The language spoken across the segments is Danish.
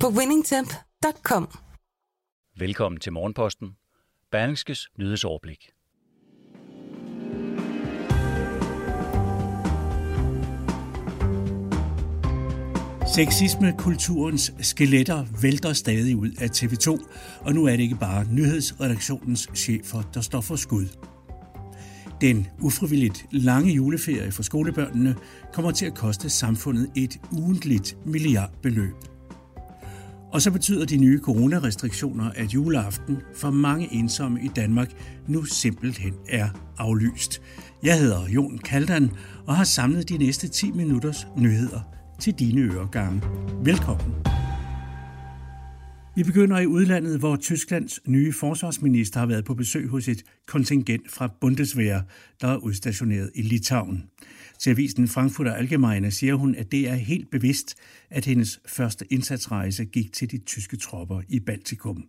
på winningtemp.com. Velkommen til Morgenposten. Berlingskes nyhedsoverblik. Sexisme-kulturens skeletter vælter stadig ud af TV2, og nu er det ikke bare nyhedsredaktionens chefer, der står for skud. Den ufrivilligt lange juleferie for skolebørnene kommer til at koste samfundet et ugentligt milliardbeløb. Og så betyder de nye coronarestriktioner, at juleaften for mange ensomme i Danmark nu simpelthen er aflyst. Jeg hedder Jon Kaldan og har samlet de næste 10 minutters nyheder til dine øregange. Velkommen. Vi begynder i udlandet, hvor Tysklands nye forsvarsminister har været på besøg hos et kontingent fra Bundeswehr, der er udstationeret i Litauen. Til avisen Frankfurter Allgemeine siger hun, at det er helt bevidst, at hendes første indsatsrejse gik til de tyske tropper i Baltikum.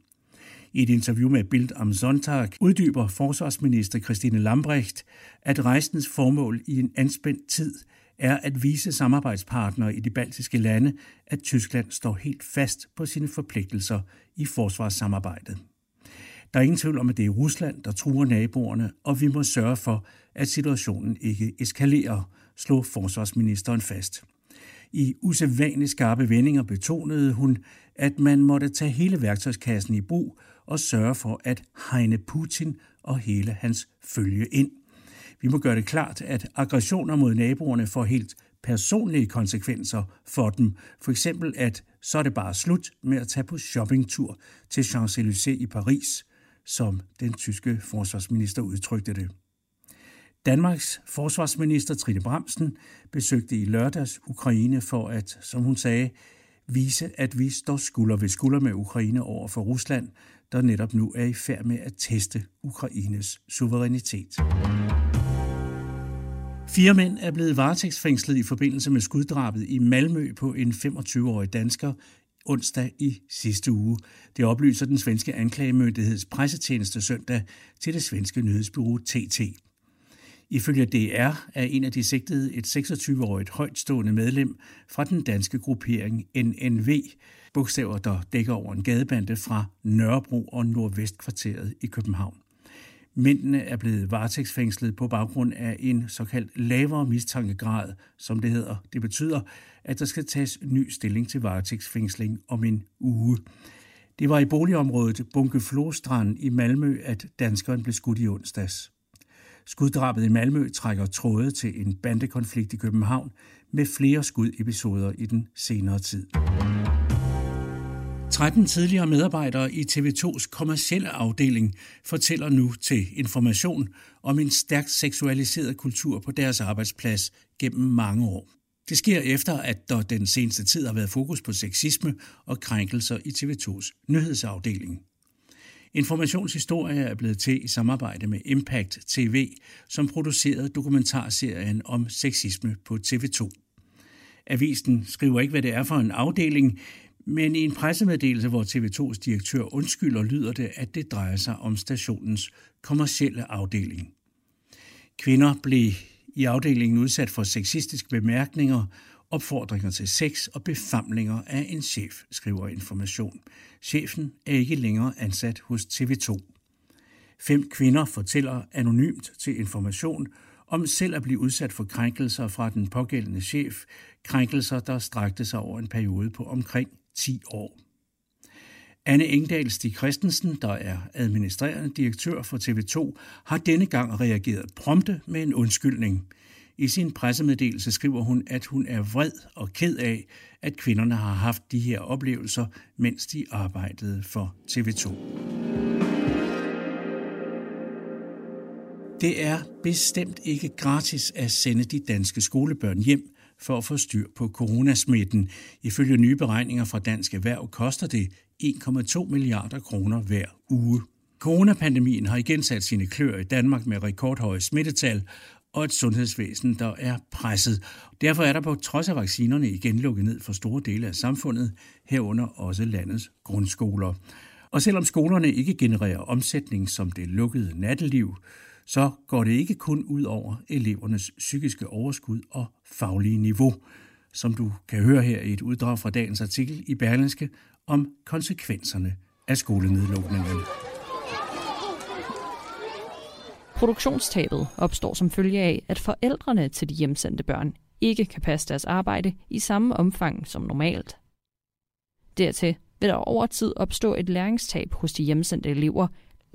I et interview med Bild am Sonntag uddyber forsvarsminister Christine Lambrecht, at rejsens formål i en anspændt tid er at vise samarbejdspartnere i de baltiske lande, at Tyskland står helt fast på sine forpligtelser i forsvarssamarbejdet. Der er ingen tvivl om, at det er Rusland, der truer naboerne, og vi må sørge for, at situationen ikke eskalerer, slog forsvarsministeren fast. I usædvanligt skarpe vendinger betonede hun, at man måtte tage hele værktøjskassen i brug og sørge for at hegne Putin og hele hans følge ind. Vi må gøre det klart, at aggressioner mod naboerne får helt personlige konsekvenser for dem. For eksempel, at så er det bare slut med at tage på shoppingtur til Champs-Élysées i Paris, som den tyske forsvarsminister udtrykte det. Danmarks forsvarsminister Trine Bramsen besøgte i lørdags Ukraine for at, som hun sagde, vise, at vi står skulder ved skulder med Ukraine over for Rusland, der netop nu er i færd med at teste Ukraines suverænitet. Fire mænd er blevet varetægtsfængslet i forbindelse med skuddrabet i Malmø på en 25-årig dansker onsdag i sidste uge. Det oplyser den svenske anklagemyndigheds pressetjeneste søndag til det svenske nyhedsbureau TT. Ifølge DR er en af de sigtede et 26-årigt højtstående medlem fra den danske gruppering NNV, bogstaver der dækker over en gadebande fra Nørrebro og Nordvestkvarteret i København. Mændene er blevet varetægtsfængslet på baggrund af en såkaldt lavere mistankegrad, som det hedder. Det betyder, at der skal tages ny stilling til varetægtsfængsling om en uge. Det var i boligområdet Bunke Flostrand i Malmø, at danskeren blev skudt i onsdags. Skuddrabet i Malmø trækker tråde til en bandekonflikt i København med flere skudepisoder i den senere tid. 13 tidligere medarbejdere i TV2's kommercielle afdeling fortæller nu til information om en stærkt seksualiseret kultur på deres arbejdsplads gennem mange år. Det sker efter, at der den seneste tid har været fokus på sexisme og krænkelser i TV2's nyhedsafdeling. Informationshistorie er blevet til i samarbejde med Impact TV, som producerede dokumentarserien om sexisme på TV2. Avisen skriver ikke, hvad det er for en afdeling, men i en pressemeddelelse, hvor TV2's direktør undskylder, lyder det, at det drejer sig om stationens kommercielle afdeling. Kvinder blev i afdelingen udsat for sexistiske bemærkninger, opfordringer til sex og befamlinger af en chef, skriver Information. Chefen er ikke længere ansat hos TV2. Fem kvinder fortæller anonymt til Information om selv at blive udsat for krænkelser fra den pågældende chef, krænkelser, der strakte sig over en periode på omkring 10 år. Anne Engdahl Stig Christensen, der er administrerende direktør for TV2, har denne gang reageret prompte med en undskyldning. I sin pressemeddelelse skriver hun, at hun er vred og ked af, at kvinderne har haft de her oplevelser, mens de arbejdede for TV2. Det er bestemt ikke gratis at sende de danske skolebørn hjem, for at få styr på coronasmitten. Ifølge nye beregninger fra Dansk Erhverv koster det 1,2 milliarder kroner hver uge. Coronapandemien har igen sat sine klør i Danmark med rekordhøje smittetal og et sundhedsvæsen, der er presset. Derfor er der på trods af vaccinerne igen lukket ned for store dele af samfundet, herunder også landets grundskoler. Og selvom skolerne ikke genererer omsætning som det lukkede natteliv, så går det ikke kun ud over elevernes psykiske overskud og faglige niveau, som du kan høre her i et uddrag fra dagens artikel i Berlingske om konsekvenserne af skolenedlukningen. Produktionstabet opstår som følge af, at forældrene til de hjemsendte børn ikke kan passe deres arbejde i samme omfang som normalt. Dertil vil der over tid opstå et læringstab hos de hjemsendte elever,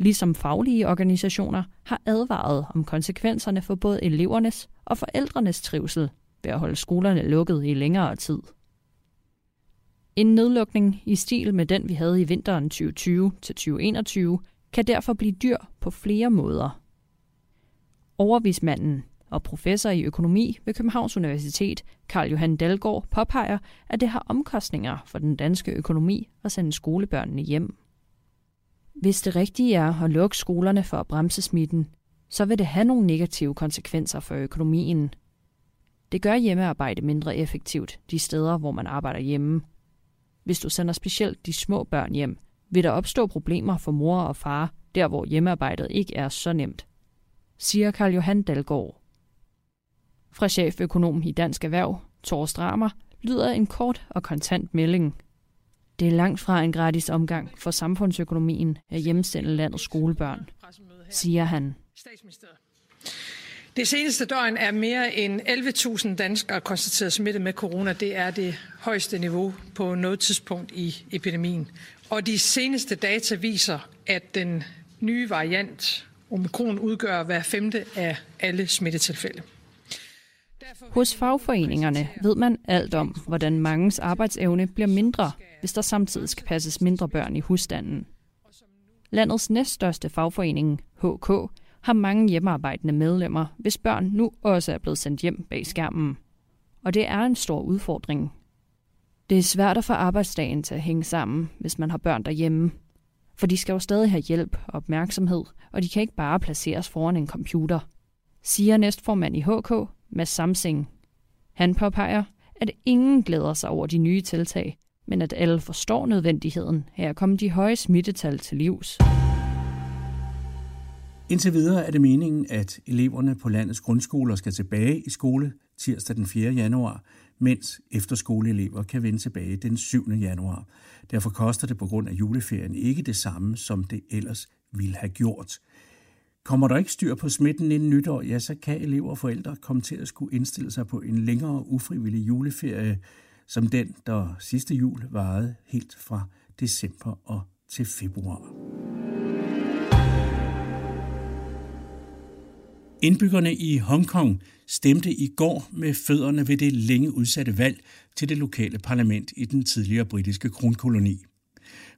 ligesom faglige organisationer har advaret om konsekvenserne for både elevernes og forældrenes trivsel ved at holde skolerne lukket i længere tid. En nedlukning i stil med den, vi havde i vinteren 2020-2021, kan derfor blive dyr på flere måder. Overvismanden og professor i økonomi ved Københavns Universitet, Karl Johan Dalgaard, påpeger, at det har omkostninger for den danske økonomi at sende skolebørnene hjem. Hvis det rigtige er at lukke skolerne for at bremse smitten, så vil det have nogle negative konsekvenser for økonomien. Det gør hjemmearbejde mindre effektivt de steder, hvor man arbejder hjemme. Hvis du sender specielt de små børn hjem, vil der opstå problemer for mor og far, der hvor hjemmearbejdet ikke er så nemt, siger Karl Johan Dalgaard. Fra cheføkonom i Dansk Erhverv, Thor Stramer, lyder en kort og kontant melding. Det er langt fra en gratis omgang for samfundsøkonomien at hjemsende landets skolebørn, siger han. Det seneste døgn er mere end 11.000 danskere konstateret smittet med corona. Det er det højeste niveau på noget tidspunkt i epidemien. Og de seneste data viser, at den nye variant omikron udgør hver femte af alle smittetilfælde. Hos fagforeningerne ved man alt om, hvordan mangens arbejdsevne bliver mindre, hvis der samtidig skal passes mindre børn i husstanden. Landets næststørste fagforening, HK, har mange hjemmearbejdende medlemmer, hvis børn nu også er blevet sendt hjem bag skærmen. Og det er en stor udfordring. Det er svært at få arbejdsdagen til at hænge sammen, hvis man har børn derhjemme. For de skal jo stadig have hjælp og opmærksomhed, og de kan ikke bare placeres foran en computer, siger næstformand i HK, Mads Samsing. Han påpeger, at ingen glæder sig over de nye tiltag, men at alle forstår nødvendigheden af at komme de høje smittetal til livs. Indtil videre er det meningen, at eleverne på landets grundskoler skal tilbage i skole tirsdag den 4. januar, mens efterskoleelever kan vende tilbage den 7. januar. Derfor koster det på grund af juleferien ikke det samme, som det ellers ville have gjort. Kommer der ikke styr på smitten inden nytår, ja, så kan elever og forældre komme til at skulle indstille sig på en længere ufrivillig juleferie, som den, der sidste jul varede helt fra december og til februar. Indbyggerne i Hongkong stemte i går med fødderne ved det længe udsatte valg til det lokale parlament i den tidligere britiske kronkoloni.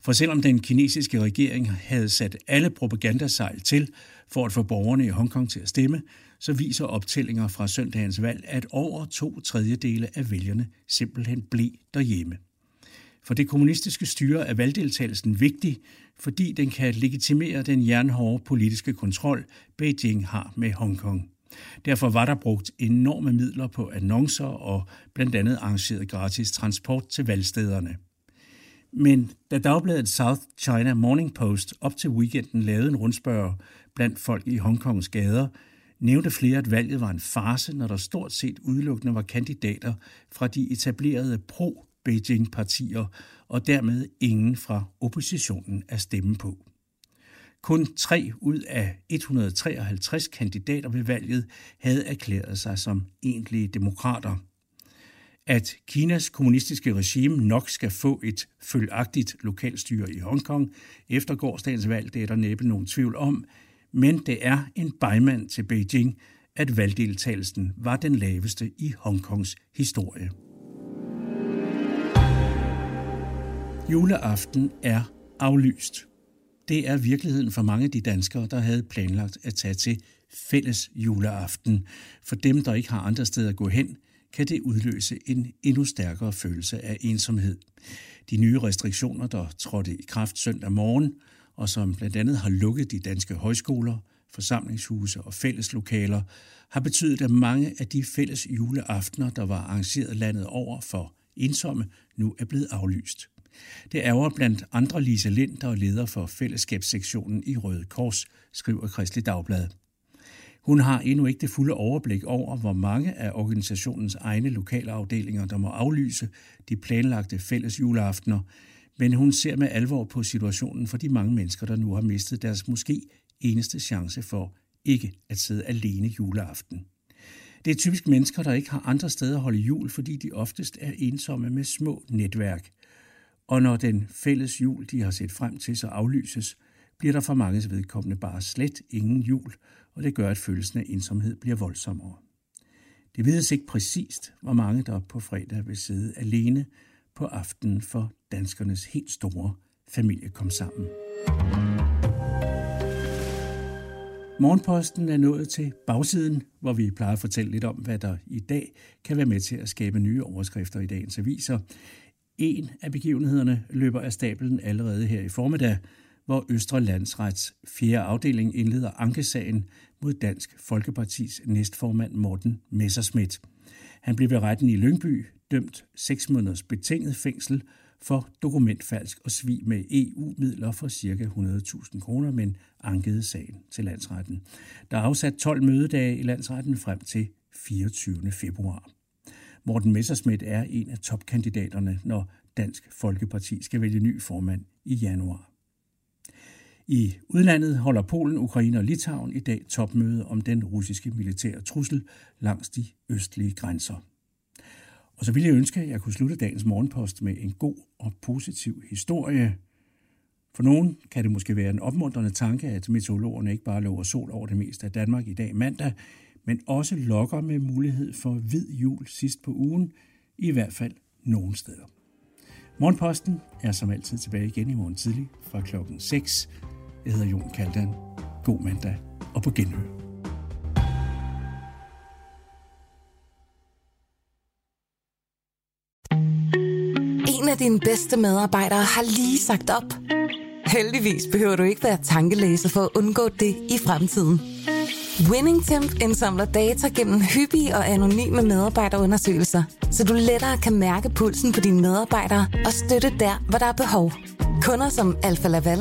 For selvom den kinesiske regering havde sat alle propagandasejl til for at få borgerne i Hongkong til at stemme, så viser optællinger fra søndagens valg, at over to tredjedele af vælgerne simpelthen blev derhjemme. For det kommunistiske styre er valgdeltagelsen vigtig, fordi den kan legitimere den jernhårde politiske kontrol, Beijing har med Hongkong. Derfor var der brugt enorme midler på annoncer og blandt andet arrangeret gratis transport til valgstederne. Men da dagbladet South China Morning Post op til weekenden lavede en rundspørg blandt folk i Hongkongs gader, nævnte flere, at valget var en farse, når der stort set udelukkende var kandidater fra de etablerede pro-Beijing-partier, og dermed ingen fra oppositionen at stemme på. Kun tre ud af 153 kandidater ved valget havde erklæret sig som egentlige demokrater – at Kinas kommunistiske regime nok skal få et følagtigt lokalstyre i Hongkong efter gårdsdagens valg, det er der næppe nogen tvivl om, men det er en bejmand til Beijing, at valgdeltagelsen var den laveste i Hongkongs historie. Juleaften er aflyst. Det er virkeligheden for mange af de danskere, der havde planlagt at tage til fælles juleaften. For dem, der ikke har andre steder at gå hen, kan det udløse en endnu stærkere følelse af ensomhed. De nye restriktioner, der trådte i kraft søndag morgen, og som blandt andet har lukket de danske højskoler, forsamlingshuse og fælleslokaler, har betydet, at mange af de fælles juleaftener, der var arrangeret landet over for ensomme, nu er blevet aflyst. Det ærger blandt andre Lise Lind, der er leder for fællesskabssektionen i Røde Kors, skriver Kristelig Dagblad. Hun har endnu ikke det fulde overblik over, hvor mange af organisationens egne lokale afdelinger, der må aflyse de planlagte fælles juleaftener, men hun ser med alvor på situationen for de mange mennesker, der nu har mistet deres måske eneste chance for ikke at sidde alene juleaften. Det er typisk mennesker, der ikke har andre steder at holde jul, fordi de oftest er ensomme med små netværk. Og når den fælles jul, de har set frem til, så aflyses, bliver der for mange vedkommende bare slet ingen jul, og det gør, at følelsen af ensomhed bliver voldsommere. Det vides ikke præcist, hvor mange der på fredag vil sidde alene på aftenen for danskernes helt store familie kom sammen. Morgenposten er nået til bagsiden, hvor vi plejer at fortælle lidt om, hvad der i dag kan være med til at skabe nye overskrifter i dagens aviser. En af begivenhederne løber af stablen allerede her i formiddag, hvor Østre Landsrets 4. afdeling indleder ankesagen mod Dansk Folkepartis næstformand Morten Messerschmidt. Han blev ved retten i Lyngby dømt 6 måneders betinget fængsel for dokumentfalsk og svig med EU-midler for ca. 100.000 kroner, men ankede sagen til landsretten. Der er afsat 12 mødedage i landsretten frem til 24. februar. Morten Messerschmidt er en af topkandidaterne, når Dansk Folkeparti skal vælge ny formand i januar. I udlandet holder Polen, Ukraine og Litauen i dag topmøde om den russiske militære trussel langs de østlige grænser. Og så ville jeg ønske, at jeg kunne slutte dagens morgenpost med en god og positiv historie. For nogen kan det måske være en opmuntrende tanke, at meteorologerne ikke bare lover sol over det meste af Danmark i dag mandag, men også lokker med mulighed for hvid jul sidst på ugen, i hvert fald nogle steder. Morgenposten er som altid tilbage igen i morgen tidlig fra klokken 6. Jeg hedder Jon Kaldan. God mandag og på genhør. En af dine bedste medarbejdere har lige sagt op. Heldigvis behøver du ikke være tankelæser for at undgå det i fremtiden. WinningTemp indsamler data gennem hyppige og anonyme medarbejderundersøgelser, så du lettere kan mærke pulsen på dine medarbejdere og støtte der, hvor der er behov. Kunder som Alfa Laval,